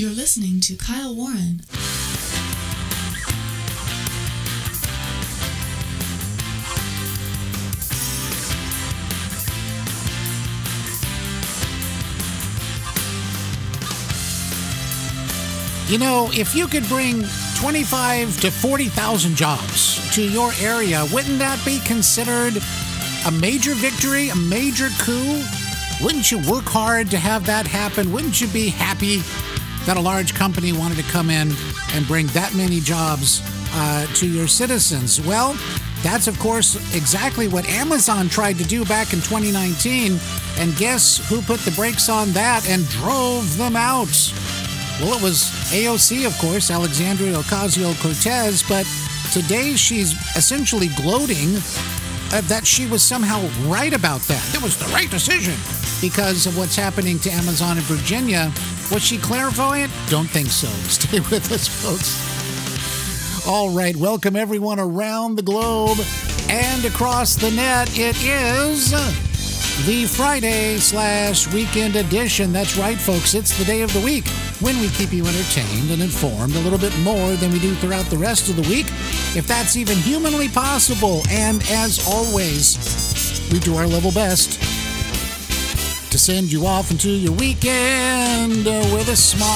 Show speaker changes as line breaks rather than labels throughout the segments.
You're listening to Kyle Warren.
You know, if you could bring 25 to 40,000 jobs to your area, wouldn't that be considered a major victory, a major coup? Wouldn't you work hard to have that happen? Wouldn't you be happy that a large company wanted to come in and bring that many jobs uh, to your citizens? Well, that's, of course, exactly what Amazon tried to do back in 2019. And guess who put the brakes on that and drove them out? Well, it was AOC, of course, Alexandria Ocasio Cortez, but today she's essentially gloating uh, that she was somehow right about that. It was the right decision because of what's happening to Amazon in Virginia. Was she clairvoyant? Don't think so. Stay with us, folks. All right, welcome everyone around the globe and across the net. It is the Friday slash weekend edition. That's right, folks. It's the day of the week when we keep you entertained and informed a little bit more than we do throughout the rest of the week, if that's even humanly possible. And as always, we do our level best to send you off into your weekend with a smile.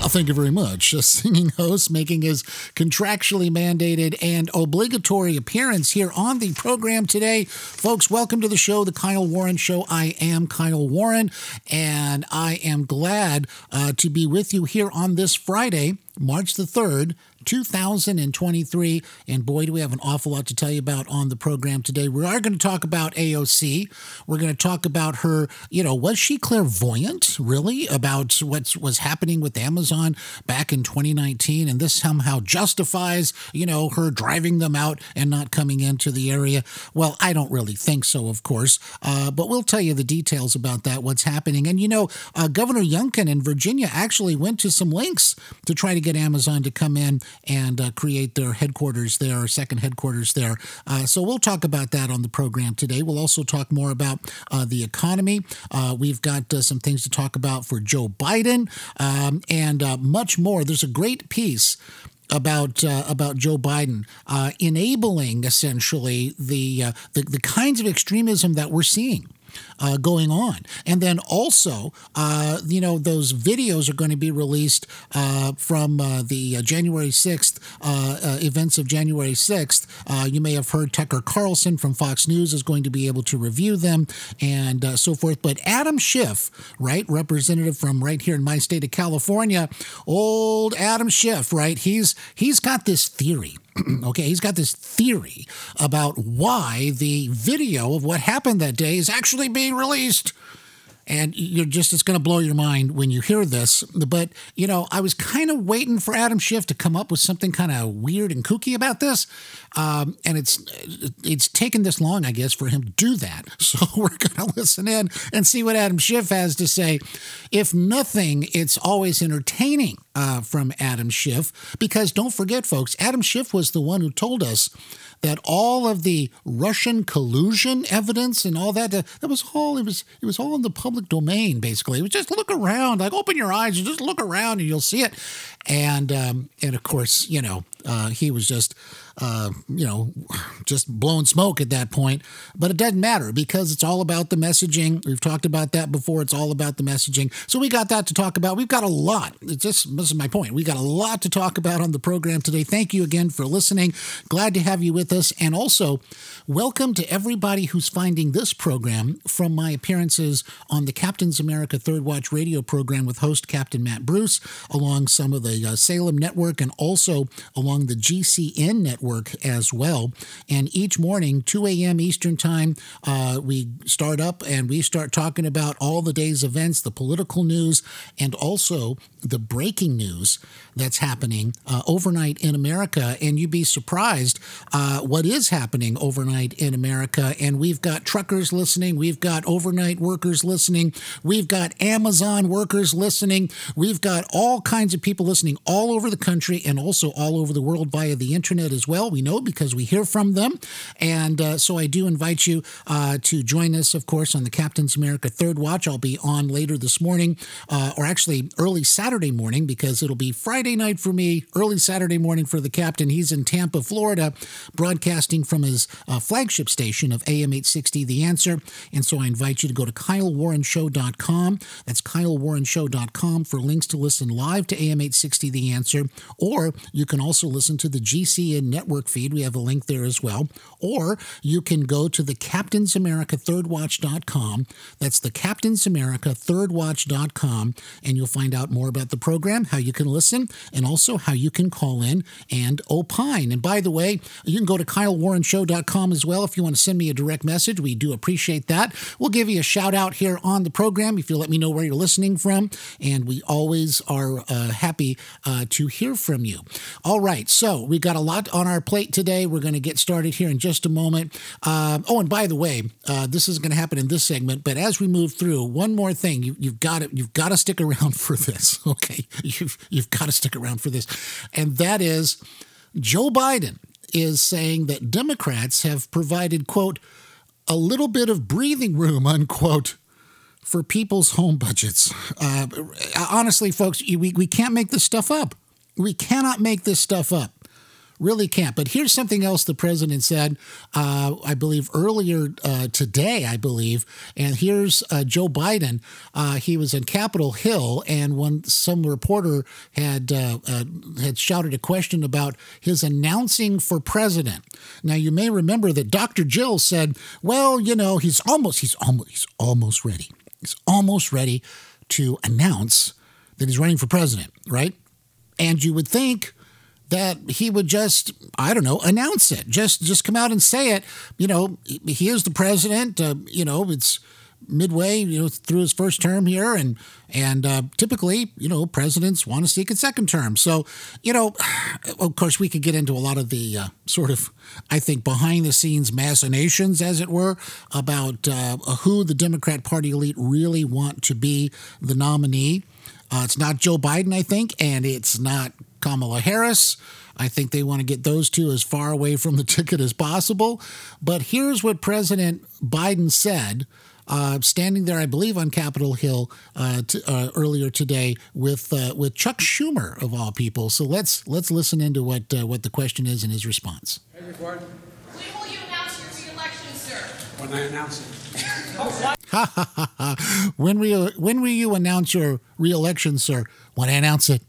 Oh, thank you very much. A singing host making his contractually mandated and obligatory appearance here on the program today. Folks, welcome to the show, The Kyle Warren Show. I am Kyle Warren, and I am glad uh, to be with you here on this Friday, March the 3rd, 2023. And boy, do we have an awful lot to tell you about on the program today. We are going to talk about AOC. We're going to talk about her, you know, was she clairvoyant, really, about what was happening with Amazon back in 2019? And this somehow justifies, you know, her driving them out and not coming into the area. Well, I don't really think so, of course. Uh, but we'll tell you the details about that, what's happening. And, you know, uh, Governor Youngkin in Virginia actually went to some links to try to get Amazon to come in and uh, create their headquarters there, or second headquarters there. Uh, so we'll talk about that on the program today. We'll also talk more about uh, the economy. Uh, we've got uh, some things to talk about for Joe Biden um, and uh, much more. There's a great piece about uh, about Joe Biden uh, enabling essentially the, uh, the the kinds of extremism that we're seeing uh, going on. And then also, uh, you know, those videos are going to be released uh, from uh, the uh, January 6th uh, events of January 6th. you may have heard Tucker Carlson from Fox News is going to be able to review them and so forth. But Adam Schiff, right, representative from right here in my state of California, old Adam Schiff, right, he's he's got this theory okay, he's got this theory about why the video of what happened that day is actually being released. And you're just, it's going to blow your mind when you hear this. But, you know, I was kind of waiting for Adam Schiff to come up with something kind of weird and kooky about this. Um, and it's it's taken this long, I guess, for him to do that. So we're going to listen in and see what Adam Schiff has to say. If nothing, it's always entertaining uh, from Adam Schiff because don't forget, folks, Adam Schiff was the one who told us that all of the Russian collusion evidence and all that that was all it was it was all in the public domain basically. It was just look around, like open your eyes and just look around and you'll see it. And um, and of course, you know, uh, he was just uh, you know, just blowing smoke at that point. But it doesn't matter because it's all about the messaging. We've talked about that before. It's all about the messaging. So we got that to talk about. We've got a lot. It's just this is my point. We got a lot to talk about on the program today. Thank you again for listening. Glad to have you with us. And also, welcome to everybody who's finding this program from my appearances on the Captain's America Third Watch radio program with host Captain Matt Bruce, along some of the uh, Salem network, and also along the GCN network network as well. And each morning, 2 a.m. Eastern Time, uh, we start up and we start talking about all the day's events, the political news, and also the breaking news that's happening uh, overnight in America, and you'd be surprised uh, what is happening overnight in America. And we've got truckers listening, we've got overnight workers listening, we've got Amazon workers listening, we've got all kinds of people listening all over the country and also all over the world via the internet as well. We know because we hear from them. And uh, so I do invite you uh, to join us, of course, on the Captain's America Third Watch. I'll be on later this morning, uh, or actually early Saturday morning, because it'll be Friday night for me, early Saturday morning for the captain. He's in Tampa, Florida, broadcasting from his uh, flagship station of AM 860 The Answer. And so I invite you to go to KyleWarrenShow.com. That's KyleWarrenShow.com for links to listen live to AM 860 The Answer. Or you can also listen to the GCN network feed. We have a link there as well. Or you can go to the Captain's America. That's the Captain's America. And you'll find out more about the program, how you can listen, and also how you can call in and opine. And by the way, you can go to KyleWarrenShow.com as well if you want to send me a direct message. We do appreciate that. We'll give you a shout out here on the program if you let me know where you're listening from. And we always are uh, happy uh, to hear from you. All right, so we got a lot on our plate today. We're going to get started here in just a moment. Uh, oh, and by the way, uh, this is going to happen in this segment, but as we move through, one more thing you, have got to you've got to stick around for this. Okay, you've you've got to stick around for this, and that is Joe Biden is saying that Democrats have provided quote a little bit of breathing room unquote for people's home budgets. Uh, honestly, folks, we, we can't make this stuff up. We cannot make this stuff up. Really can't. But here's something else the president said, uh, I believe earlier uh, today, I believe. And here's uh, Joe Biden. Uh, he was in Capitol Hill, and when some reporter had uh, uh, had shouted a question about his announcing for president. Now you may remember that Dr. Jill said, "Well, you know, he's almost he's almost he's almost ready. He's almost ready to announce that he's running for president, right?" And you would think that he would just I don't know announce it, just just come out and say it. You know, he is the president. Uh, you know, it's midway, you know, through his first term here, and and uh, typically, you know, presidents want to seek a second term. So, you know, of course, we could get into a lot of the uh, sort of, I think, behind the scenes machinations, as it were, about uh, who the Democrat Party elite really want to be the nominee. Uh, it's not Joe Biden, I think, and it's not Kamala Harris. I think they want to get those two as far away from the ticket as possible. But here's what President Biden said. Uh, standing there, I believe, on Capitol Hill uh, t- uh, earlier today with uh, with Chuck Schumer of all people. So let's let's listen into what uh, what the question is and his response.
Hey, When
will you announce your reelection, sir?
When I announce
it. when will you, when will you announce your reelection, sir? When I announce it.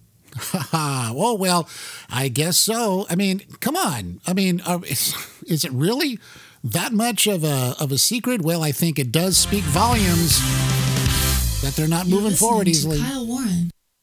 oh, well, I guess so. I mean, come on. I mean, uh, is, is it really that much of a, of a secret? Well, I think it does speak volumes that they're not
You're
moving forward easily.
Kyle Warren.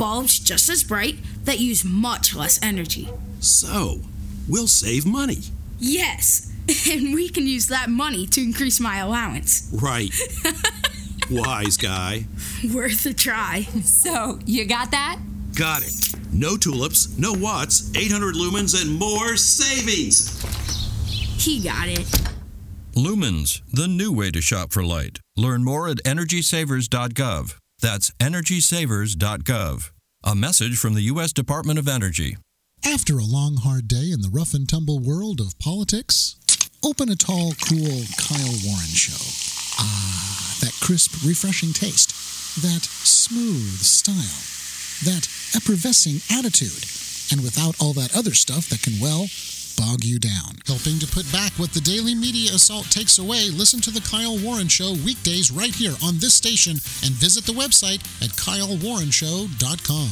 Bulbs just as bright that use much less energy.
So, we'll save money.
Yes, and we can use that money to increase my allowance.
Right. Wise guy.
Worth a try.
So, you got that?
Got it. No tulips, no watts, 800 lumens, and more savings.
He got it.
Lumens, the new way to shop for light. Learn more at energysavers.gov. That's energysavers.gov. A message from the U.S. Department of Energy.
After a long, hard day in the rough and tumble world of politics, open a tall, cool Kyle Warren show. Ah, that crisp, refreshing taste, that smooth style, that effervescing attitude, and without all that other stuff that can, well, bog you down. Helping to put back what the daily media assault takes away, listen to The Kyle Warren Show weekdays right here on this station and visit the website at kylewarrenshow.com.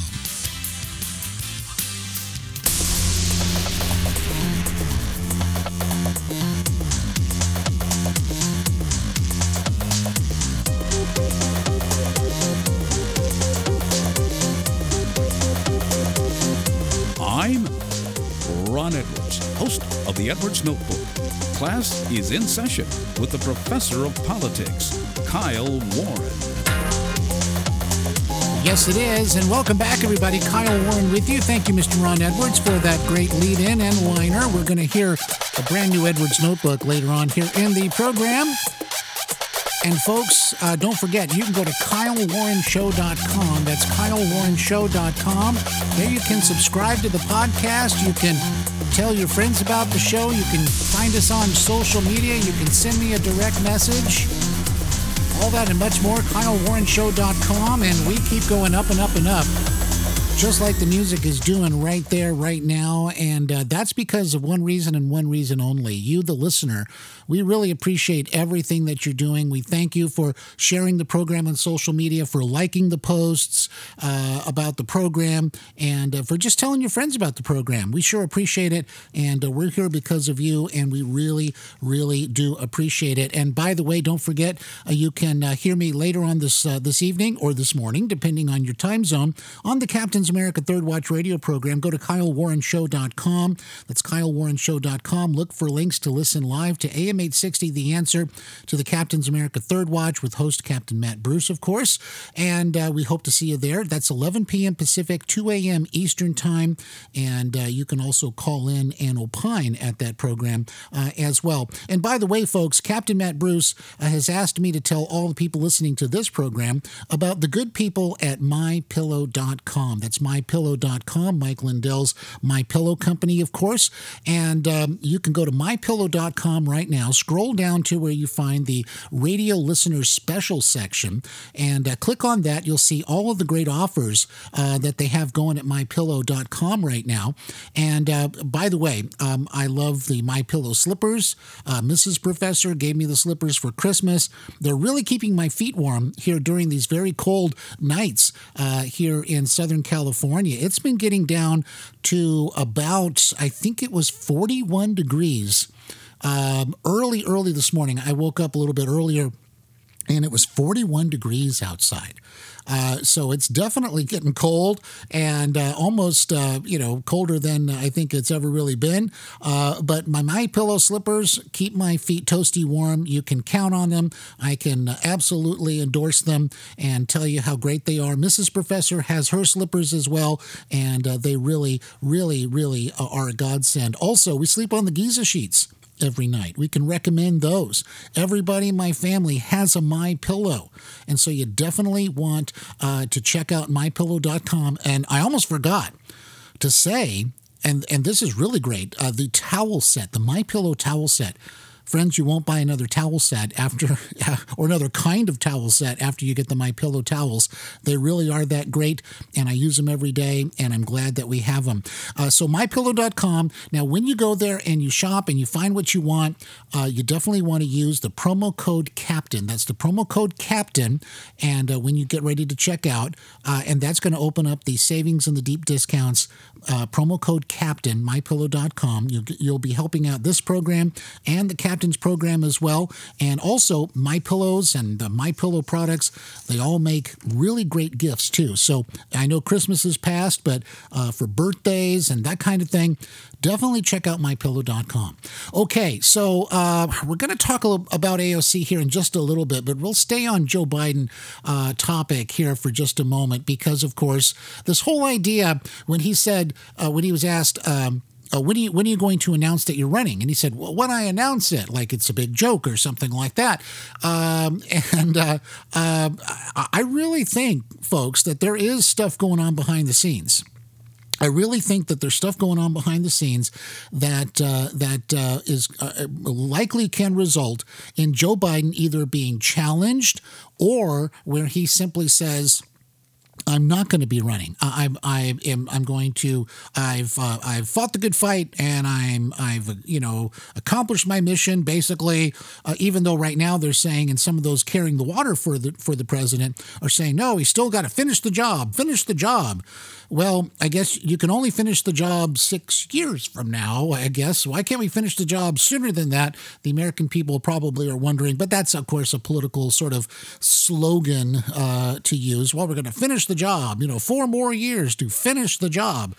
I'm Edwards, host of the Edwards Notebook. Class is in session with the professor of politics, Kyle Warren.
Yes, it is. And welcome back, everybody. Kyle Warren with you. Thank you, Mr. Ron Edwards, for that great lead in and liner. We're going to hear a brand new Edwards notebook later on here in the program. And folks, uh, don't forget, you can go to KyleWarrenShow.com. That's KyleWarrenShow.com. There you can subscribe to the podcast. You can tell your friends about the show. You can find us on social media. You can send me a direct message. All that and much more, KyleWarrenShow.com. And we keep going up and up and up just like the music is doing right there, right now. And uh, that's because of one reason and one reason only. You, the listener, we really appreciate everything that you're doing. We thank you for sharing the program on social media, for liking the posts uh, about the program, and uh, for just telling your friends about the program. We sure appreciate it. And uh, we're here because of you, and we really, really do appreciate it. And by the way, don't forget, uh, you can uh, hear me later on this, uh, this evening or this morning, depending on your time zone, on the Captain's America Third Watch radio program. Go to KyleWarrenShow.com. That's KyleWarrenShow.com. Look for links to listen live to AM 860, The Answer, to the Captain's America Third Watch with host Captain Matt Bruce, of course. And uh, we hope to see you there. That's 11 p.m. Pacific, 2 a.m. Eastern Time. And uh, you can also call in and opine at that program uh, as well. And by the way, folks, Captain Matt Bruce uh, has asked me to tell all the people listening to this program about the good people at mypillow.com. That's mypillow.com, Mike Lindell's My Pillow Company, of course. And um, you can go to mypillow.com right now, scroll down to where you find the radio listeners special section, and uh, click on that. You'll see all of the great offers uh, that they have going at mypillow.com right now. And uh, by the way, um, I love the My Pillow slippers. Uh, Mrs. Professor gave me the slippers for Christmas. They're really keeping my feet warm here during these very cold nights uh, here in Southern California. It's been getting down to about, I think it was 41 degrees um, early, early this morning. I woke up a little bit earlier and it was 41 degrees outside. Uh, so it's definitely getting cold and uh, almost, uh, you know, colder than I think it's ever really been. Uh, but my My Pillow slippers keep my feet toasty warm. You can count on them. I can absolutely endorse them and tell you how great they are. Mrs. Professor has her slippers as well, and uh, they really, really, really are a godsend. Also, we sleep on the Giza sheets every night. We can recommend those. Everybody in my family has a My Pillow, and so you definitely want uh, to check out mypillow.com. And I almost forgot to say, and and this is really great. Uh, the towel set, the My Pillow towel set. Friends, you won't buy another towel set after, or another kind of towel set after you get the My Pillow towels. They really are that great, and I use them every day, and I'm glad that we have them. Uh, so mypillow.com. Now, when you go there and you shop and you find what you want, uh, you definitely want to use the promo code Captain. That's the promo code Captain, and uh, when you get ready to check out, uh, and that's going to open up the savings and the deep discounts. Uh, promo code Captain, mypillow.com. You'll, you'll be helping out this program and the Program as well. And also, My Pillows and the My Pillow products, they all make really great gifts too. So I know Christmas is past, but uh, for birthdays and that kind of thing, definitely check out mypillow.com. Okay, so uh, we're going to talk a little about AOC here in just a little bit, but we'll stay on Joe Biden uh, topic here for just a moment because, of course, this whole idea when he said, uh, when he was asked, um, uh, when, are you, when are you going to announce that you're running? And he said, well, when I announce it, like it's a big joke or something like that. Um, and uh, uh, I really think, folks, that there is stuff going on behind the scenes. I really think that there's stuff going on behind the scenes that uh, that uh, is uh, likely can result in Joe Biden either being challenged or where he simply says, I'm not going to be running. I, I, I am. I'm going to. I've uh, I've fought the good fight, and I'm I've you know accomplished my mission. Basically, uh, even though right now they're saying, and some of those carrying the water for the for the president are saying, no, he's still got to finish the job. Finish the job. Well, I guess you can only finish the job six years from now. I guess why can't we finish the job sooner than that? The American people probably are wondering, but that's of course a political sort of slogan uh, to use. Well, we're going to finish the job. You know, four more years to finish the job.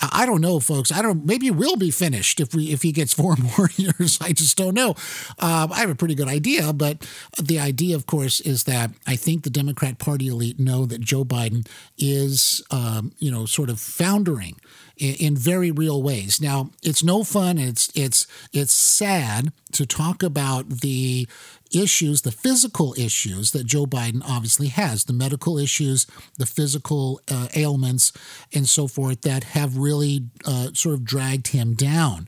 I don't know, folks. I don't. Maybe we'll be finished if we if he gets four more years. I just don't know. Uh, I have a pretty good idea, but the idea, of course, is that I think the Democrat Party elite know that Joe Biden is, um, you know, sort of foundering in, in very real ways. Now, it's no fun. It's it's it's sad to talk about the issues, the physical issues that Joe Biden obviously has, the medical issues, the physical uh, ailments, and so forth that have really uh, sort of dragged him down.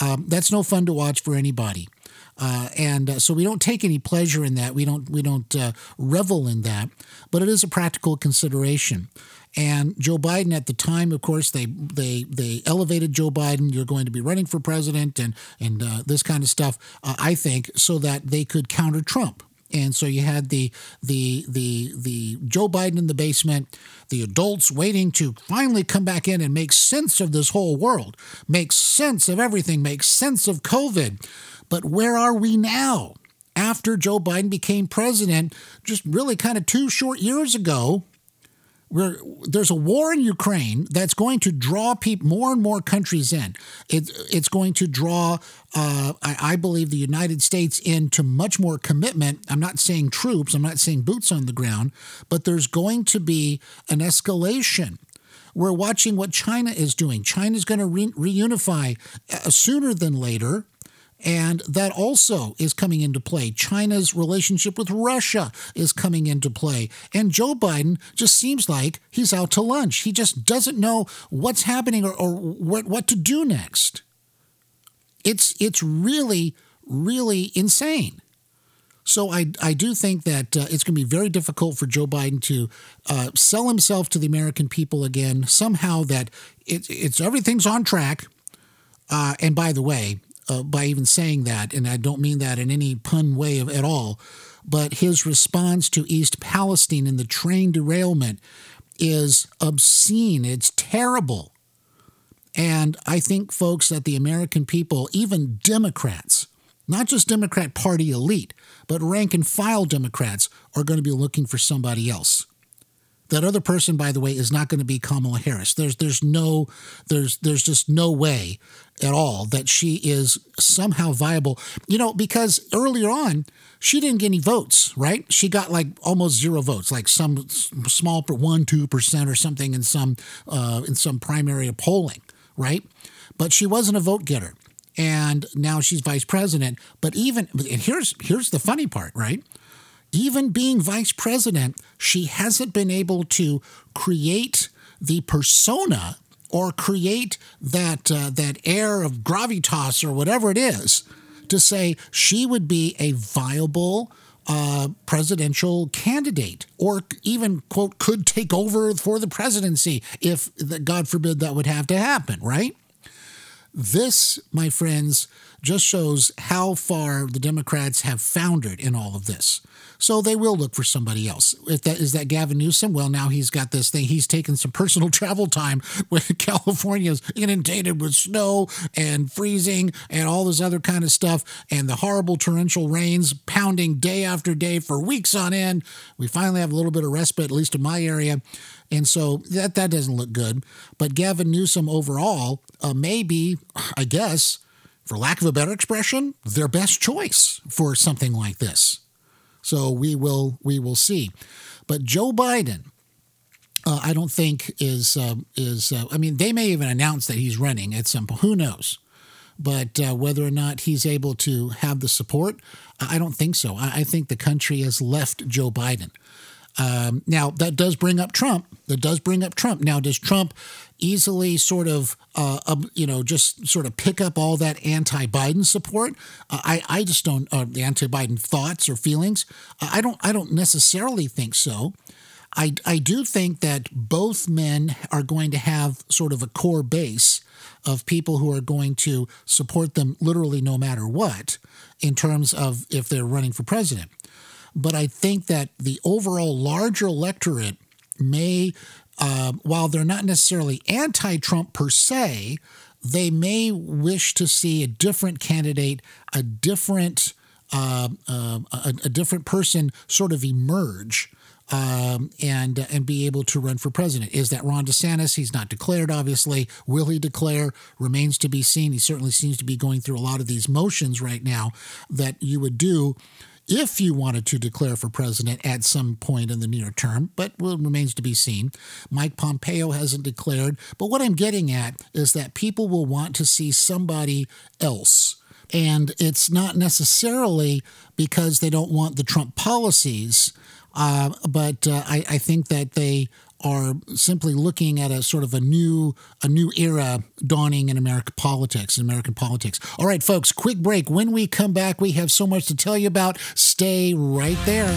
Um, that's no fun to watch for anybody. Uh, and uh, so we don't take any pleasure in that. We don't we don't uh, revel in that, but it is a practical consideration. And Joe Biden at the time, of course, they they they elevated Joe Biden. You're going to be running for president, and and uh, this kind of stuff. Uh, I think so that they could counter Trump. And so you had the the the the Joe Biden in the basement, the adults waiting to finally come back in and make sense of this whole world, make sense of everything, make sense of COVID. But where are we now? After Joe Biden became president, just really kind of two short years ago, where there's a war in Ukraine that's going to draw people, more and more countries in. It, it's going to draw, uh, I, I, believe, the United States into much more commitment. I'm not saying troops, I'm not saying boots on the ground, but there's going to be an escalation. We're watching what China is doing. China's going to re- reunify uh, sooner than later. And that also is coming into play. China's relationship with Russia is coming into play. And Joe Biden just seems like he's out to lunch. He just doesn't know what's happening or, or what, what to do next. It's, it's really, really insane. So I, I do think that uh, it's going to be very difficult for Joe Biden to uh, sell himself to the American people again. Somehow that it, it's everything's on track. Uh, and by the way, uh, by even saying that, and I don't mean that in any pun way of, at all, but his response to East Palestine and the train derailment is obscene. It's terrible. And I think, folks, that the American people, even Democrats, not just Democrat Party elite, but rank and file Democrats, are going to be looking for somebody else. That other person, by the way, is not going to be Kamala Harris. There's there's no there's there's just no way at all that she is somehow viable. You know, because earlier on she didn't get any votes, right? She got like almost zero votes, like some small one two percent or something in some uh, in some primary polling, right? But she wasn't a vote getter, and now she's vice president. But even and here's here's the funny part, right? Even being vice president, she hasn't been able to create the persona or create that uh, that air of gravitas or whatever it is to say she would be a viable uh, presidential candidate or even quote could take over for the presidency if God forbid that would have to happen, right? This, my friends, just shows how far the Democrats have foundered in all of this. So they will look for somebody else. If that is that Gavin Newsom, well, now he's got this thing. He's taken some personal travel time when California is inundated with snow and freezing and all this other kind of stuff, and the horrible torrential rains pounding day after day for weeks on end. We finally have a little bit of respite, at least in my area. And so that that doesn't look good. But Gavin Newsom overall uh, may be, I guess, for lack of a better expression, their best choice for something like this. So we will we will see. But Joe Biden, uh, I don't think is uh, is. Uh, I mean, they may even announce that he's running at some point. Who knows? But uh, whether or not he's able to have the support, I don't think so. I, I think the country has left Joe Biden. Um, now that does bring up Trump. That does bring up Trump. Now, does Trump easily sort of, uh, um, you know, just sort of pick up all that anti-Biden support? Uh, I, I just don't. Uh, the anti-Biden thoughts or feelings. I don't. I don't necessarily think so. I, I do think that both men are going to have sort of a core base of people who are going to support them literally no matter what in terms of if they're running for president. But I think that the overall larger electorate may, uh, while they're not necessarily anti Trump per se, they may wish to see a different candidate, a different. Uh, uh, a, a, different person sort of emerge um, and and be able to run for president. Is that Ron DeSantis? He's not declared, obviously. Will he declare? Remains to be seen. He certainly seems to be going through a lot of these motions right now that you would do if you wanted to declare for president at some point in the near term, but well, remains to be seen. Mike Pompeo hasn't declared. But what I'm getting at is that people will want to see somebody else. And it's not necessarily because they don't want the Trump policies uh, but uh, I, I, think that they are simply looking at a sort of a new a new era dawning in American politics, in American politics. All right, folks, quick break. When we come back, we have so much to tell you about. Stay right there.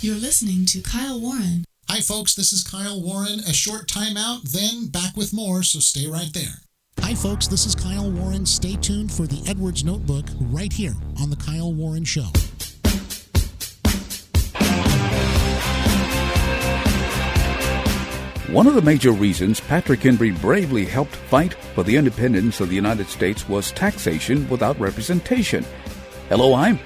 You're listening to Kyle Warren.
Hi, folks. This is Kyle Warren. A short timeout, then back with more. So stay right there. Hi, folks. This is Kyle Warren. Stay tuned for the Edwards Notebook right here on the Kyle Warren Show.
One of the major reasons Patrick Henry bravely helped fight for the independence of the United States was taxation without representation. Hello, I'm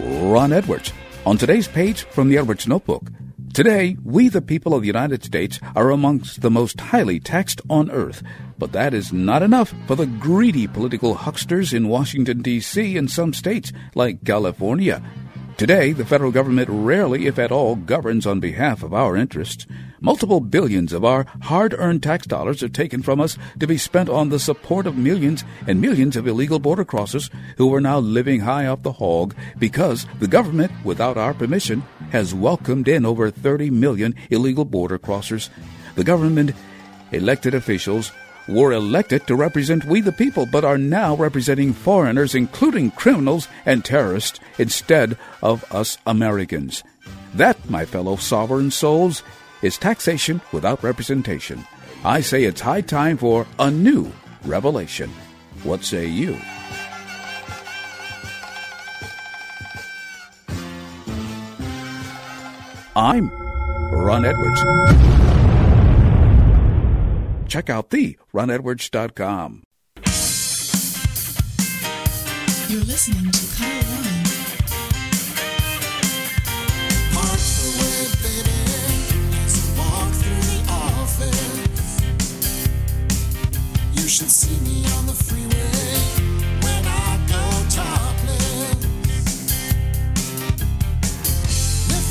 Ron Edwards. On today's page from the Edwards Notebook, today we, the people of the United States, are amongst the most highly taxed on earth. But that is not enough for the greedy political hucksters in Washington, D.C. and some states like California. Today, the federal government rarely, if at all, governs on behalf of our interests. Multiple billions of our hard earned tax dollars are taken from us to be spent on the support of millions and millions of illegal border crossers who are now living high off the hog because the government, without our permission, has welcomed in over 30 million illegal border crossers. The government, elected officials, were elected to represent we the people, but are now representing foreigners, including criminals and terrorists, instead of us Americans. That, my fellow sovereign souls, is taxation without representation. I say it's high time for a new revelation. What say you? I'm Ron Edwards. Check out the ronedwards.com.
You're listening to Kyle should see me on the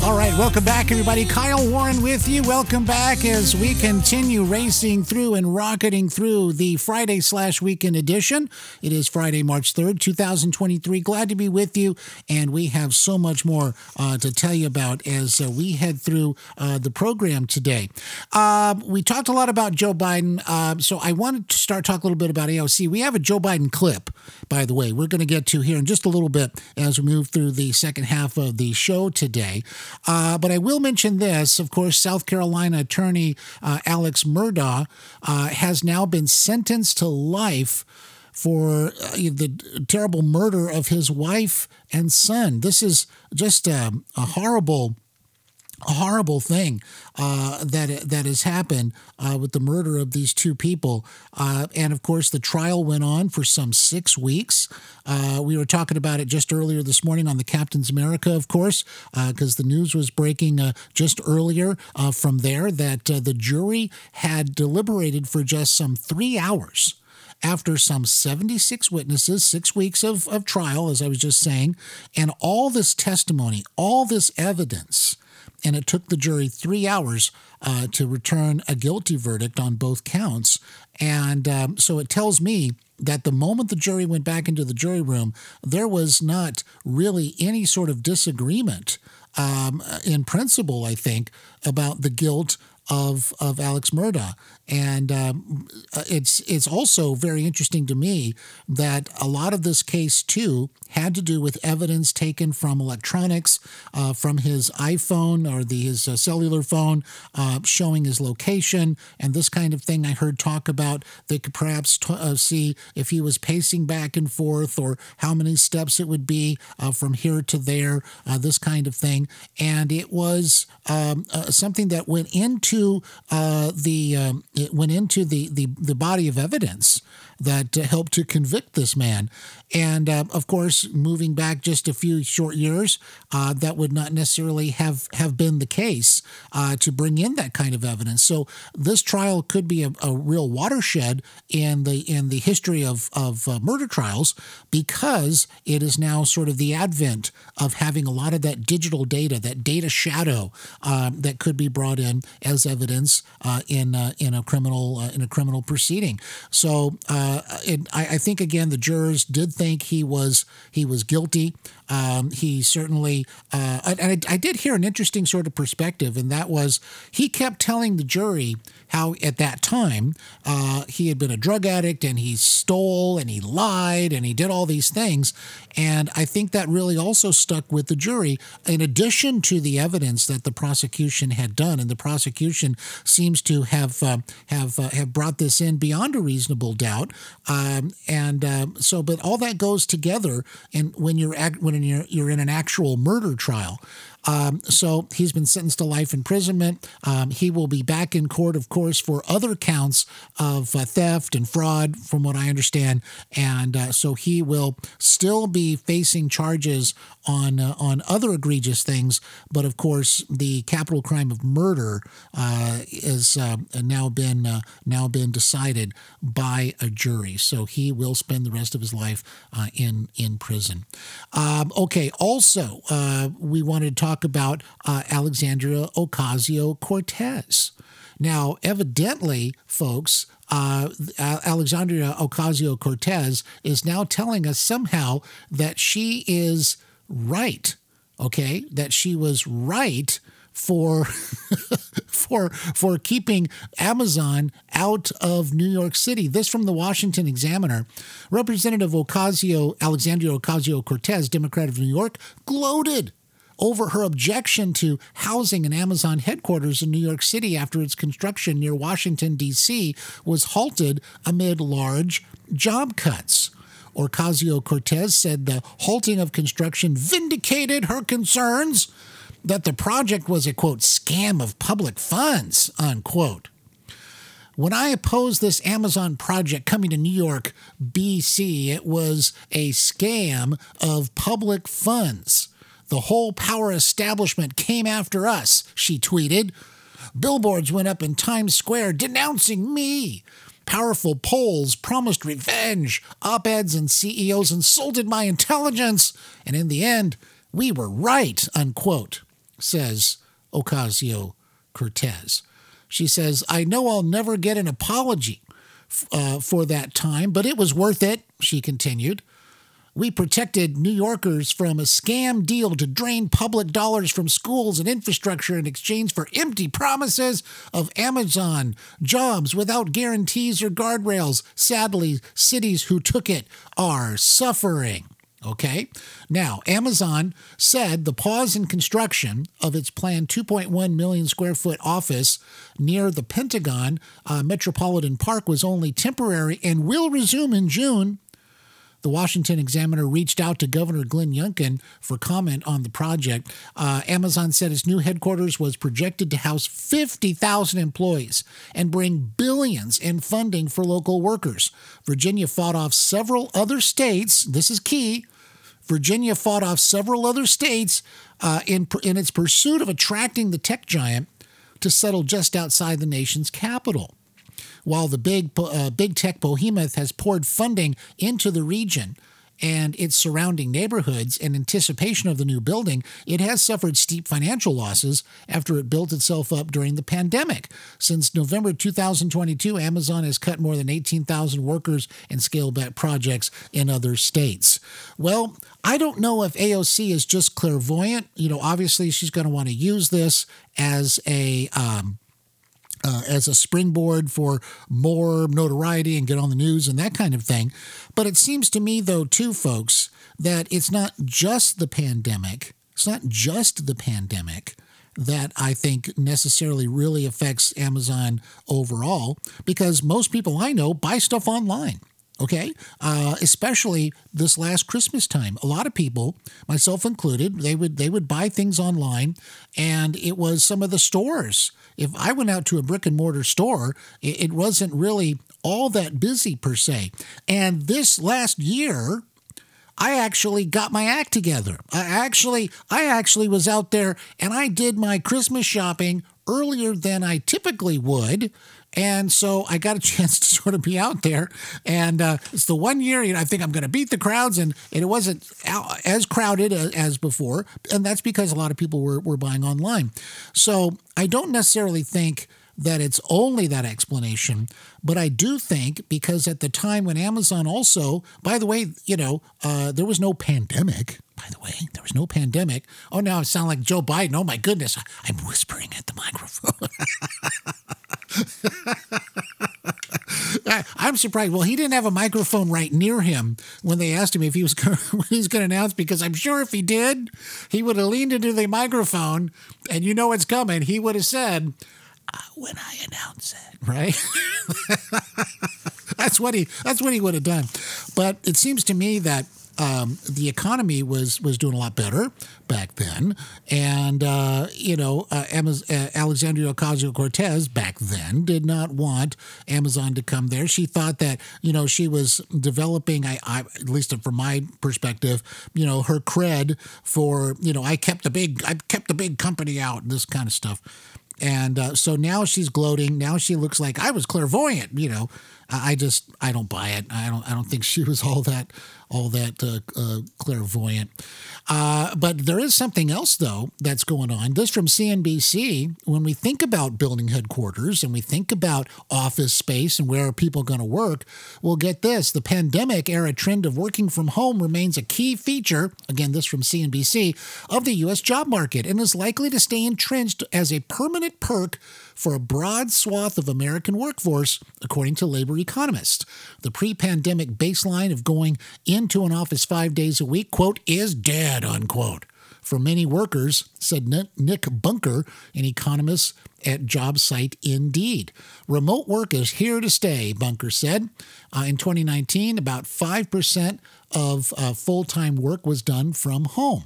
All right, welcome back, everybody. Kyle Warren with you. Welcome back as we continue racing through and rocketing through the Friday slash weekend edition. It is Friday, March 3rd, 2023. Glad to be with you, and we have so much more uh, to tell you about as uh, we head through uh, the program today. Uh, we talked a lot about Joe Biden, uh, so I wanted to start talking a little bit about AOC. We have a Joe Biden clip, by the way, we're going to get to here in just a little bit as we move through the second half of the show today. Uh, but I will mention this. Of course, South Carolina attorney uh, Alex Murdaugh uh, has now been sentenced to life for uh, the terrible murder of his wife and son. This is just a, a horrible horrible thing uh, that that has happened uh, with the murder of these two people, uh, and of course the trial went on for some six weeks. Uh, we were talking about it just earlier this morning on the Captain's America, of course, because uh, the news was breaking uh, just earlier from there that the jury had deliberated for just some three hours after some 76 witnesses, six weeks of, of trial, as I was just saying, and all this testimony, all this evidence and it took the jury three hours uh, to return a guilty verdict on both counts. And um, so it tells me that the moment the jury went back into the jury room, there was not really any sort of disagreement um, in principle, I think, about the guilt of of Alex Murdaugh, and um, it's it's also very interesting to me that a lot of this case too had to do with evidence taken from electronics, uh, from his iPhone or the his uh, cellular phone, uh, showing his location and this kind of thing. I heard talk about they could perhaps t- uh, see if he was pacing back and forth or how many steps it would be uh, from here to there, uh, this kind of thing, and it was um, something that went into the um, it went into the, the the body of evidence that uh, helped to convict this man. And uh, of course, moving back just a few short years, uh, that would not necessarily have, have been the case uh, to bring in that kind of evidence. So this trial could be a, a real watershed in the in the history of of uh, murder trials because it is now sort of the advent of having a lot of that digital data, that data shadow um, that could be brought in as evidence uh, in in a criminal in a criminal proceeding. So Uh, it, I, I think again the jurors did think he was he was guilty. Um, he certainly, uh, and I, I, did hear an interesting sort of perspective, and that was he kept telling the jury how at that time uh, he had been a drug addict and he stole and he lied and he did all these things. And I think that really also stuck with the jury, in addition to the evidence that the prosecution had done. And the prosecution seems to have uh, have uh, have brought this in beyond a reasonable doubt. Um, and uh, so, but all that goes together. And when you're when you're, you're in an actual murder trial, um, so he's been sentenced to life imprisonment. Um, he will be back in court, of course, for other counts of uh, theft and fraud, from what I understand. And uh, so he will still be facing charges on uh, on other egregious things. But of course, the capital crime of murder uh, is uh, now been uh, now been decided by a jury. So he will spend the rest of his life in in prison. Um, okay. Also, we wanted to talk talk about uh, Alexandria Ocasio Cortez. Now, evidently, folks, uh, Alexandria Ocasio Cortez is now telling us somehow that she is right. Okay, that she was right for for for keeping Amazon out of New York City. This from the Washington Examiner. Representative Ocasio Alexandria Ocasio Cortez, Democrat of New York, gloated over her objection to housing an Amazon headquarters in New York City after its construction near Washington, D.C. was halted amid large job cuts. Ocasio Cortez said the halting of construction vindicated her concerns that the project was a quote scam of public funds unquote. When I opposed this Amazon project coming to New York, BC, it was a scam of public funds. The whole power establishment came after us, she tweeted. Billboards went up in Times Square denouncing me. Powerful polls promised revenge. Op eds and CEOs insulted my intelligence. And in the end, we were right, unquote, says Ocasio Cortez. She says, I know I'll never get an apology uh, for that time, but it was worth it, she continued. We protected New Yorkers from a scam deal to drain public dollars from schools and infrastructure in exchange for empty promises of Amazon jobs without guarantees or guardrails. Sadly, cities who took it are suffering. Okay. Now, Amazon said the pause in construction of its planned 2.1 million square foot office near the Pentagon uh, Metropolitan Park was only temporary and will resume in June the Washington Examiner reached out to Governor Glenn Youngkin for comment on the project. Uh, Amazon said its new headquarters was projected to house 50,000 employees and bring billions in funding for local workers. Virginia fought off several other states. This is key. Virginia fought off several other states uh, in, in its pursuit of attracting the tech giant to settle just outside the nation's capital while the big uh, big tech behemoth has poured funding into the region and its surrounding neighborhoods in anticipation of the new building, it has suffered steep financial losses after it built itself up during the pandemic. Since November 2022, Amazon has cut more than 18,000 workers and scaled back projects in other states. Well, I don't know if AOC is just clairvoyant. You know, obviously she's going to want to use this as a um, uh, as a springboard for more notoriety and get on the news and that kind of thing. But it seems to me, though, too, folks, that it's not just the pandemic. It's not just the pandemic that I think necessarily really affects Amazon overall, because most people I know buy stuff online okay uh, especially this last christmas time a lot of people myself included they would they would buy things online and it was some of the stores if i went out to a brick and mortar store it, it wasn't really all that busy per se and this last year I actually got my act together. I actually I actually was out there and I did my Christmas shopping earlier than I typically would. And so I got a chance to sort of be out there. And uh, it's the one year you know, I think I'm going to beat the crowds, and, and it wasn't as crowded as before. And that's because a lot of people were, were buying online. So I don't necessarily think that it's only that explanation, but I do think because at the time when Amazon also, by the way, you know, uh, there was no pandemic. By the way, there was no pandemic. Oh, now I sound like Joe Biden. Oh my goodness, I'm whispering at the microphone. I'm surprised. Well, he didn't have a microphone right near him when they asked him if he was going to announce, because I'm sure if he did, he would have leaned into the microphone, and you know what's coming. He would have said, uh, "When I announce it," right? that's what he. That's what he would have done. But it seems to me that um, the economy was was doing a lot better back then, and uh, you know, uh, Amaz- uh, Alexandria Ocasio Cortez back then did not want Amazon to come there. She thought that you know she was developing, I, I at least from my perspective, you know, her cred for you know I kept the big I kept the big company out, this kind of stuff. And uh, so now she's gloating. Now she looks like I was clairvoyant. You know, I I just I don't buy it. I don't I don't think she was all that all that uh, uh, clairvoyant. Uh, but there is something else though that's going on. This from CNBC. When we think about building headquarters and we think about office space and where are people going to work, we'll get this: the pandemic era trend of working from home remains a key feature. Again, this from CNBC of the U.S. job market and is likely to stay entrenched as a permanent perk for a broad swath of American workforce, according to labor economists. The pre-pandemic baseline of going into an office five days a week, quote, is dead, unquote. For many workers, said Nick Bunker, an economist at job site Indeed. Remote work is here to stay, Bunker said. Uh, in 2019, about 5% of uh, full time work was done from home.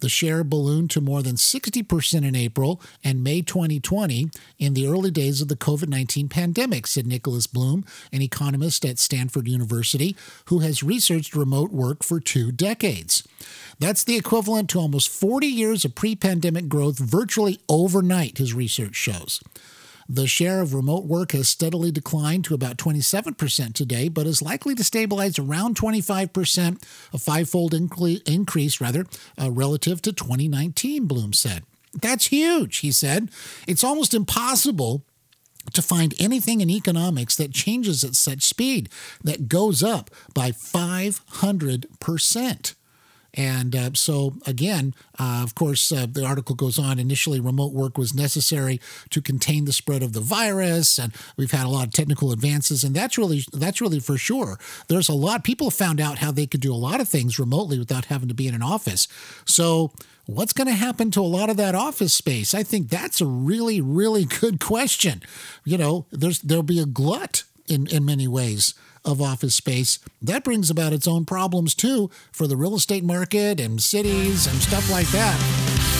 The share ballooned to more than 60% in April and May 2020 in the early days of the COVID 19 pandemic, said Nicholas Bloom, an economist at Stanford University who has researched remote work for two decades. That's the equivalent to almost 40 years of pre pandemic growth virtually overnight, his research shows. The share of remote work has steadily declined to about 27% today, but is likely to stabilize around 25%, a fivefold incre- increase rather, uh, relative to 2019, Bloom said. That's huge, he said. It's almost impossible to find anything in economics that changes at such speed, that goes up by 500%. And uh, so, again, uh, of course, uh, the article goes on. Initially, remote work was necessary to contain the spread of the virus, and we've had a lot of technical advances, and that's really that's really for sure. There's a lot people found out how they could do a lot of things remotely without having to be in an office. So, what's going to happen to a lot of that office space? I think that's a really, really good question. You know, there's there'll be a glut in in many ways of office space. That brings about its own problems too for the real estate market and cities and stuff like that.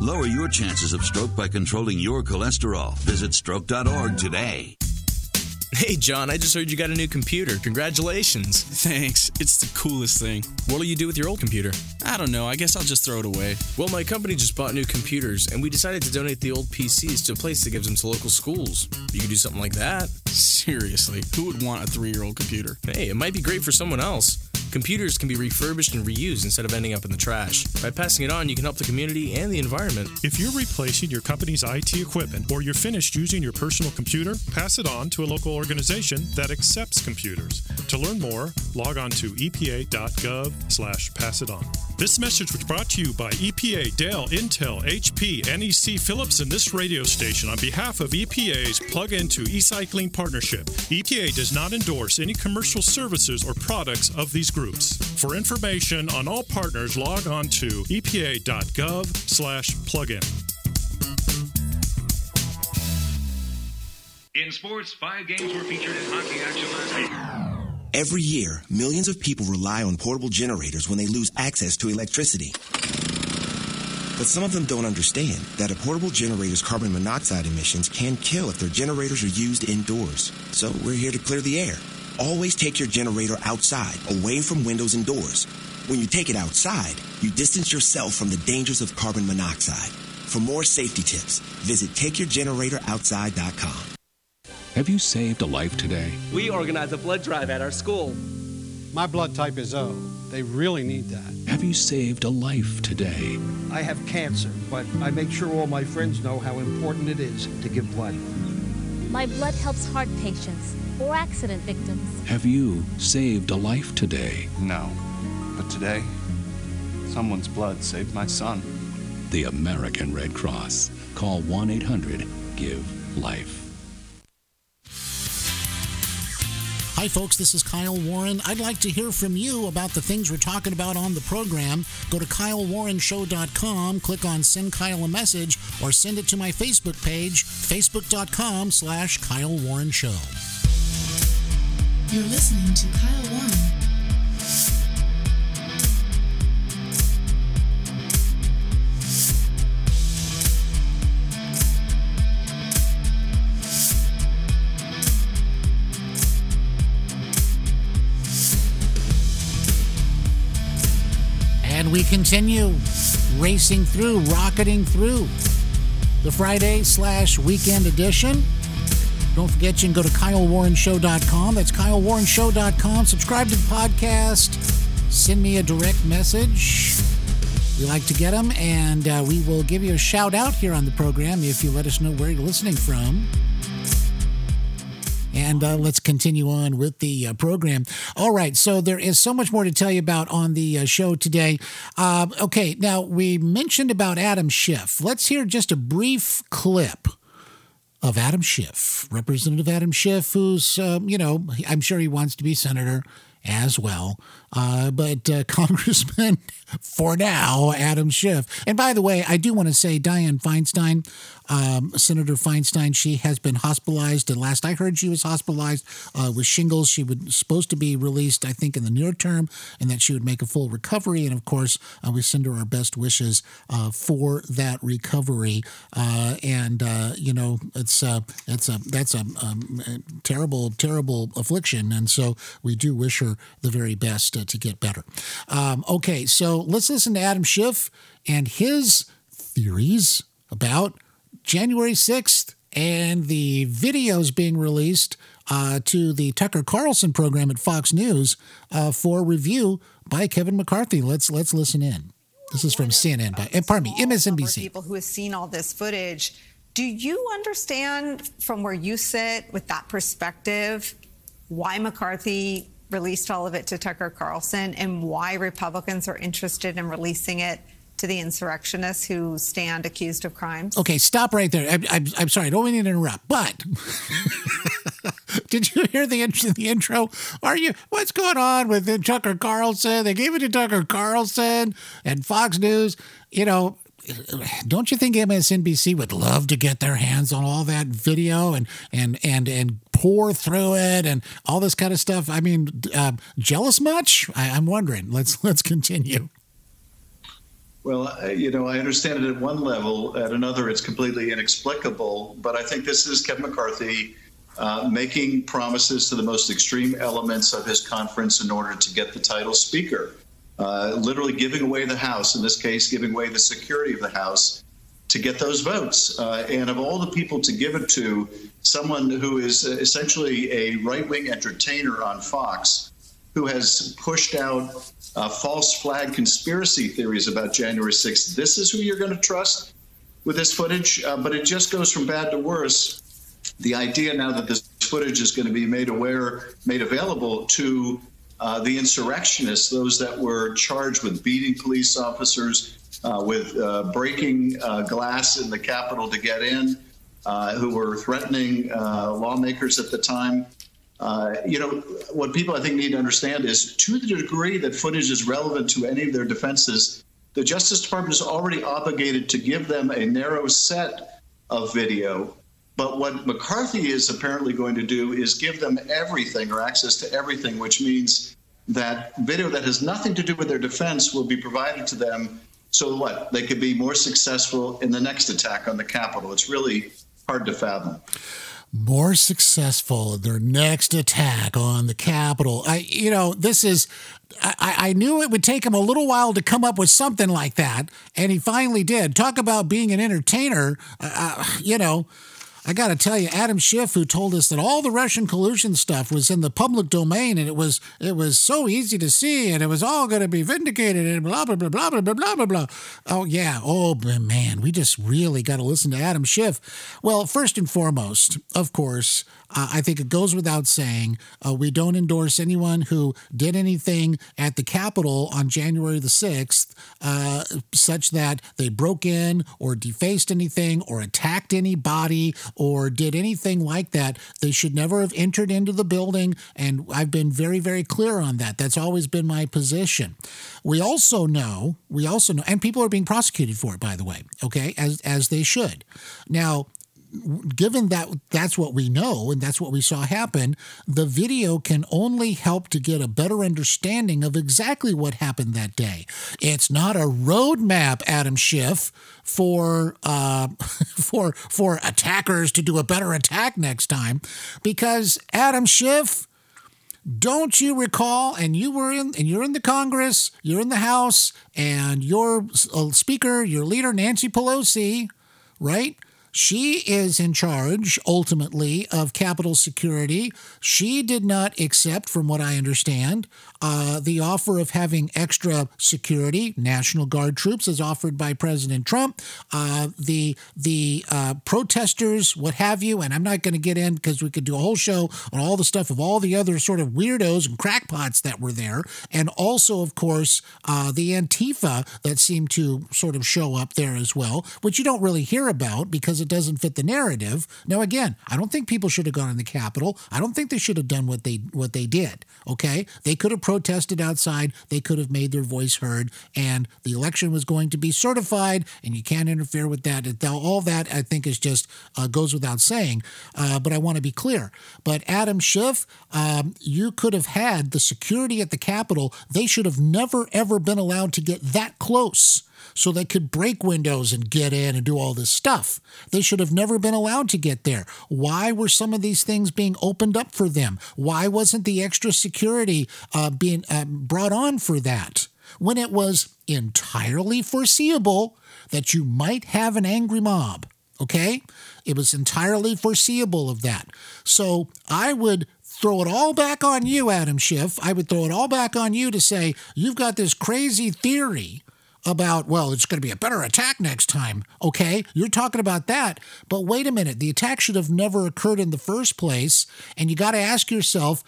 Lower your chances of stroke by controlling your cholesterol. Visit stroke.org today.
Hey, John, I just heard you got a new computer. Congratulations.
Thanks. It's the coolest thing.
What'll you do with your old computer?
I don't know. I guess I'll just throw it away.
Well, my company just bought new computers, and we decided to donate the old PCs to a place that gives them to local schools. You could do something like that.
Seriously, who would want a three year old computer?
Hey, it might be great for someone else. Computers can be refurbished and reused instead of ending up in the trash. By passing it on, you can help the community and the environment.
If you're replacing your company's IT equipment or you're finished using your personal computer, pass it on to a local organization that accepts computers. To learn more, log on to epa.gov slash pass it on. This message was brought to you by EPA, Dell, Intel, HP, NEC, Philips, and this radio station on behalf of EPA's Plug Into E-Cycling Partnership. EPA does not endorse any commercial services or products of these groups. For information on all partners, log on to epa.gov slash plugin.
In sports, five games were featured in hockey action last week.
Every year, millions of people rely on portable generators when they lose access to electricity. But some of them don't understand that a portable generator's carbon monoxide emissions can kill if their generators are used indoors. So we're here to clear the air. Always take your generator outside, away from windows and doors. When you take it outside, you distance yourself from the dangers of carbon monoxide. For more safety tips, visit takeyourgeneratoroutside.com.
Have you saved a life today?
We organize a blood drive at our school.
My blood type is O. They really need that.
Have you saved a life today?
I have cancer, but I make sure all my friends know how important it is to give blood.
My blood helps heart patients or accident victims.
Have you saved a life today?
No. But today, someone's blood saved my son.
The American Red Cross. Call 1 800 GIVE LIFE.
Hi, folks. This is Kyle Warren. I'd like to hear from you about the things we're talking about on the program. Go to kylewarrenshow.com, click on Send Kyle a Message, or send it to my Facebook page, facebook.com slash Kyle Warren Show.
You're listening to Kyle Warren.
And we continue racing through, rocketing through the Friday slash weekend edition. Don't forget you can go to KyleWarrenShow.com. That's KyleWarrenShow.com. Subscribe to the podcast. Send me a direct message. We like to get them, and uh, we will give you a shout out here on the program if you let us know where you're listening from. And uh, let's continue on with the uh, program. All right, so there is so much more to tell you about on the uh, show today. Uh, okay, now we mentioned about Adam Schiff. Let's hear just a brief clip of Adam Schiff, Representative Adam Schiff, who's, um, you know, I'm sure he wants to be senator as well. Uh, but uh, Congressman, for now, Adam Schiff. And by the way, I do want to say Dianne Feinstein, um, Senator Feinstein, she has been hospitalized. And last I heard, she was hospitalized uh, with shingles. She was supposed to be released, I think, in the near term, and that she would make a full recovery. And of course, uh, we send her our best wishes uh, for that recovery. Uh, and you know, it's it's a that's a, um, a terrible, terrible affliction, and so we do wish her the very best uh, to get better. Um, okay, so let's listen to Adam Schiff and his theories about January 6th and the videos being released uh, to the Tucker Carlson program at Fox News uh, for review by Kevin McCarthy. Let's let's listen in. This is from CNN, by, eh, pardon me, MSNBC.
People who have seen all this footage, do you understand from where you sit with that perspective why McCarthy released all of it to Tucker Carlson and why Republicans are interested in releasing it to the insurrectionists who stand accused of crimes?
Okay, stop right there. I'm, I'm, I'm sorry, I don't mean to interrupt, but did you hear the, the intro? Are you, what's going on with Tucker Carlson? They gave it to Tucker Carlson and Fox News. You know, don't you think MSNBC would love to get their hands on all that video and and and and pore through it and all this kind of stuff? I mean, uh, jealous much? I, I'm wondering. Let's let's continue.
Well, I- you know, I understand it at one level. At another, it's completely inexplicable. But I think this is Kevin McCarthy uh, making promises to the most extreme elements of his conference in order to get the title Speaker. Uh, literally giving away the House, in this case, giving away the security of the House to get those votes. Uh, and of all the people to give it to, someone who is essentially a right wing entertainer on Fox who has pushed out uh, false flag conspiracy theories about January 6th. This is who you're going to trust with this footage, uh, but it just goes from bad to worse. The idea now that this footage is going to be made aware, made available to uh, the insurrectionists, those that were charged with beating police officers, uh, with uh, breaking uh, glass in the Capitol to get in, uh, who were threatening lawmakers at the time. You know, what people I think need to understand is to the degree that footage is relevant to any of their defenses, the Justice Department is already obligated to give them a narrow set of video. But what McCarthy is apparently going to do is give them everything or access to everything, which means that video that has nothing to do with their defense will be provided to them. So what? They could be more successful in the next attack on the Capitol. It's really hard to fathom.
more successful in their next attack on the Capitol. I, you know, this is. I, I knew it would take him a little while to come up with something like that, and he finally did. Talk about being an entertainer. Uh, you know, I got to tell you, Adam Schiff, who told us that all the Russian collusion stuff was in the public domain, and it was it was so easy to see, and it was all going to be vindicated, and blah blah blah blah blah blah blah blah. Oh yeah, oh man, we just really got to listen to Adam Schiff. Well, first and foremost, of course, uh, I think it goes without saying uh, we don't endorse anyone who did anything at the Capitol on January the 6th, uh, such that they broke in or defaced anything or attacked anybody or did anything like that. They should never have entered into the building. And I've been very, very clear on that. That's always been my position. We also know, we also know, and people are being prosecuted for it, by the way, okay, as, as they should. Now, given that that's what we know and that's what we saw happen, the video can only help to get a better understanding of exactly what happened that day. It's not a roadmap, Adam Schiff, for uh, for for attackers to do a better attack next time, because Adam Schiff. Don't you recall? And you were in, and you're in the Congress, you're in the House, and your uh, speaker, your leader, Nancy Pelosi, right? She is in charge ultimately of Capitol security. She did not accept, from what I understand, uh, the offer of having extra security, National Guard troops, as offered by President Trump. Uh, the the uh, protesters, what have you, and I'm not going to get in because we could do a whole show on all the stuff of all the other sort of weirdos and crackpots that were there, and also, of course, uh, the Antifa that seemed to sort of show up there as well, which you don't really hear about because it doesn't fit the narrative. Now, again, I don't think people should have gone in the Capitol. I don't think they should have done what they what they did. Okay, they could have protested outside. They could have made their voice heard, and the election was going to be certified. And you can't interfere with that. All that I think is just uh, goes without saying. Uh, but I want to be clear. But Adam Schiff, um, you could have had the security at the Capitol. They should have never ever been allowed to get that close so they could break windows and get in and do all this stuff. They should have never been allowed to get there. Why were some of these things being opened up for them? Why wasn't the extra security uh, being uh, brought on for that? When it was entirely foreseeable that you might have an angry mob, okay? It was entirely foreseeable of that. So I would throw it all back on you, Adam Schiff. I would throw it all back on you to say, you've got this crazy theory about, well, it's going to be a better attack next time. Okay, you're talking about that. But wait a minute, the attack should have never occurred in the first place. And you got to ask yourself,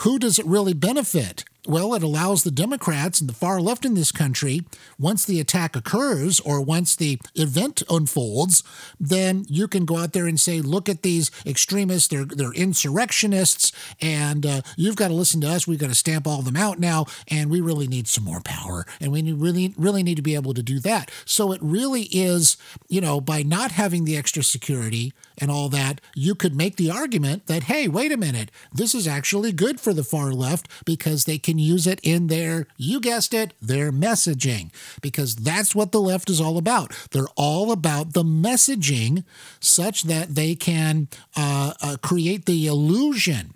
who does it really benefit? Well, it allows the Democrats and the far left in this country, once the attack occurs or once the event unfolds, then you can go out there and say, look at these extremists, they're, they're insurrectionists, and uh, you've got to listen to us. We've got to stamp all of them out now, and we really need some more power. And we really, really need to be able to do that. So it really is, you know, by not having the extra security and all that, you could make the argument that, hey, wait a minute, this is actually good for the far left because they can use it in their, you guessed it, their messaging. Because that's what the left is all about. They're all about the messaging such that they can uh, uh, create the illusion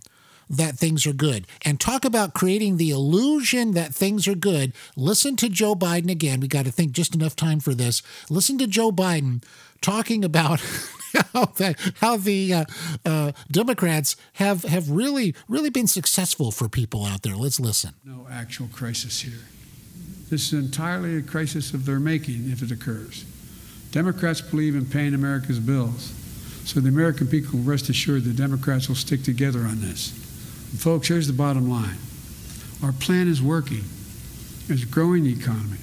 that things are good. And talk about creating the illusion that things are good. Listen to Joe Biden again. We got to think just enough time for this. Listen to Joe Biden talking about how the, how the uh, uh, Democrats have have really really been successful for people out there. Let's listen.
No actual crisis here. This is entirely a crisis of their making if it occurs. Democrats believe in paying America's bills. So the American people can rest assured the Democrats will stick together on this. And folks, here's the bottom line. Our plan is working. It's growing the economy.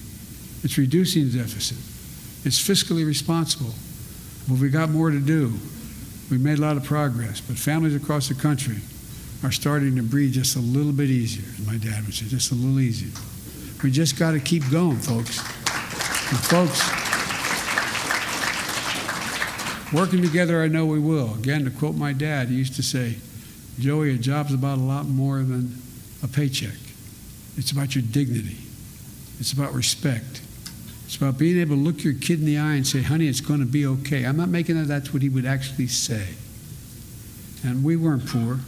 It's reducing the deficit. It's fiscally responsible. But we got more to do. We've made a lot of progress, but families across the country are starting to breathe just a little bit easier, as my dad would say, just a little easier. We just got to keep going, folks. And folks, working together, I know we will. Again, to quote my dad, he used to say, Joey, a job's about a lot more than a paycheck. It's about your dignity. It's about respect. It's about being able to look your kid in the eye and say, honey, it's going to be okay. I'm not making that that's what he would actually say. And we weren't poor.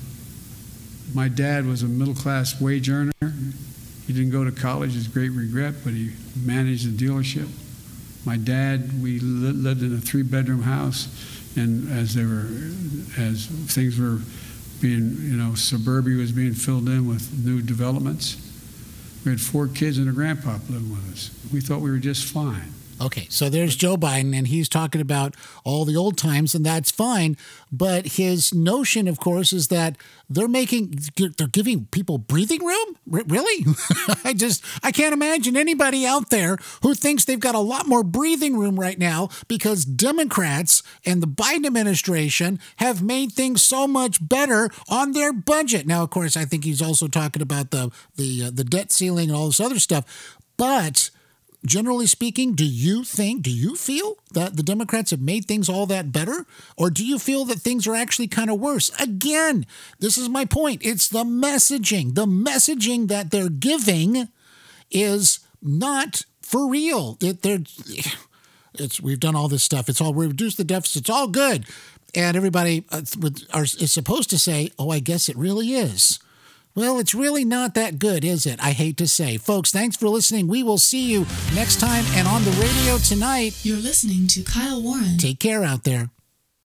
My dad was a middle class wage earner. He didn't go to college, his great regret, but he managed a dealership. My dad, we lived in a three bedroom house, and as they were, as things were being, you know, suburbia was being filled in with new developments. We had four kids and a grandpa living with us. We thought we were just fine.
Okay, so there's Joe Biden, and he's talking about all the old times, and that's fine. But his notion, of course, is that they're making, they're giving people breathing room. R- really? I just, I can't imagine anybody out there who thinks they've got a lot more breathing room right now because Democrats and the Biden administration have made things so much better on their budget. Now, of course, I think he's also talking about the the uh, the debt ceiling and all this other stuff, but generally speaking, do you think, do you feel that the Democrats have made things all that better? Or do you feel that things are actually kind of worse? Again, this is my point. It's the messaging. The messaging that they're giving is not for real. It, they're, it's, we've done all this stuff. It's all, we reduced the deficit. It's all good. And everybody uh, is supposed to say, oh, I guess it really is. Well, it's really not that good, is it? I hate to say. Folks, thanks for listening. We will see you next time and on the radio tonight.
You're listening to Kyle Warren.
Take care out there.